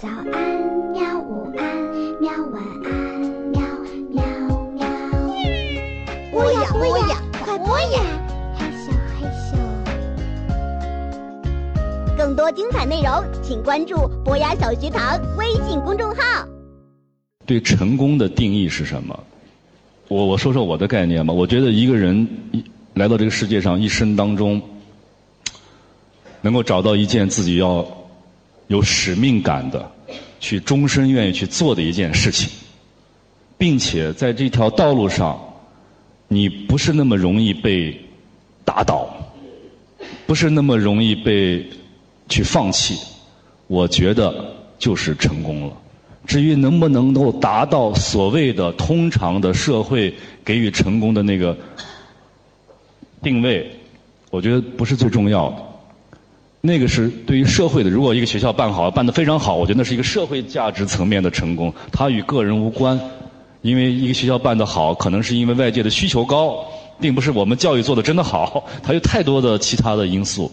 早安，喵！午安，喵！晚安，喵喵喵。播呀播呀，快播呀！嘿咻嘿咻。更多精彩内容，请关注“博雅小学堂”微信公众号。对成功的定义是什么？我我说说我的概念吧。我觉得一个人一来到这个世界上，一生当中能够找到一件自己要有使命感的，去终身愿意去做的一件事情，并且在这条道路上，你不是那么容易被打倒，不是那么容易被去放弃，我觉得就是成功了。至于能不能够达到所谓的通常的社会给予成功的那个定位，我觉得不是最重要的。那个是对于社会的。如果一个学校办好，办得非常好，我觉得那是一个社会价值层面的成功，它与个人无关。因为一个学校办得好，可能是因为外界的需求高，并不是我们教育做的真的好，它有太多的其他的因素。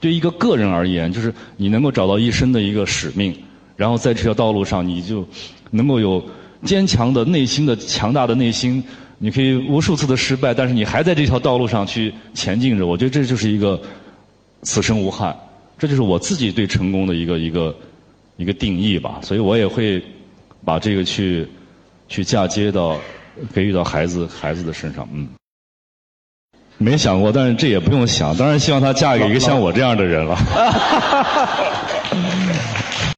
对于一个个人而言，就是你能够找到一生的一个使命。然后在这条道路上，你就能够有坚强的内心的强大的内心，你可以无数次的失败，但是你还在这条道路上去前进着。我觉得这就是一个此生无憾，这就是我自己对成功的一个一个一个定义吧。所以我也会把这个去去嫁接到给予到孩子孩子的身上。嗯，没想过，但是这也不用想，当然希望她嫁给一个像我这样的人了。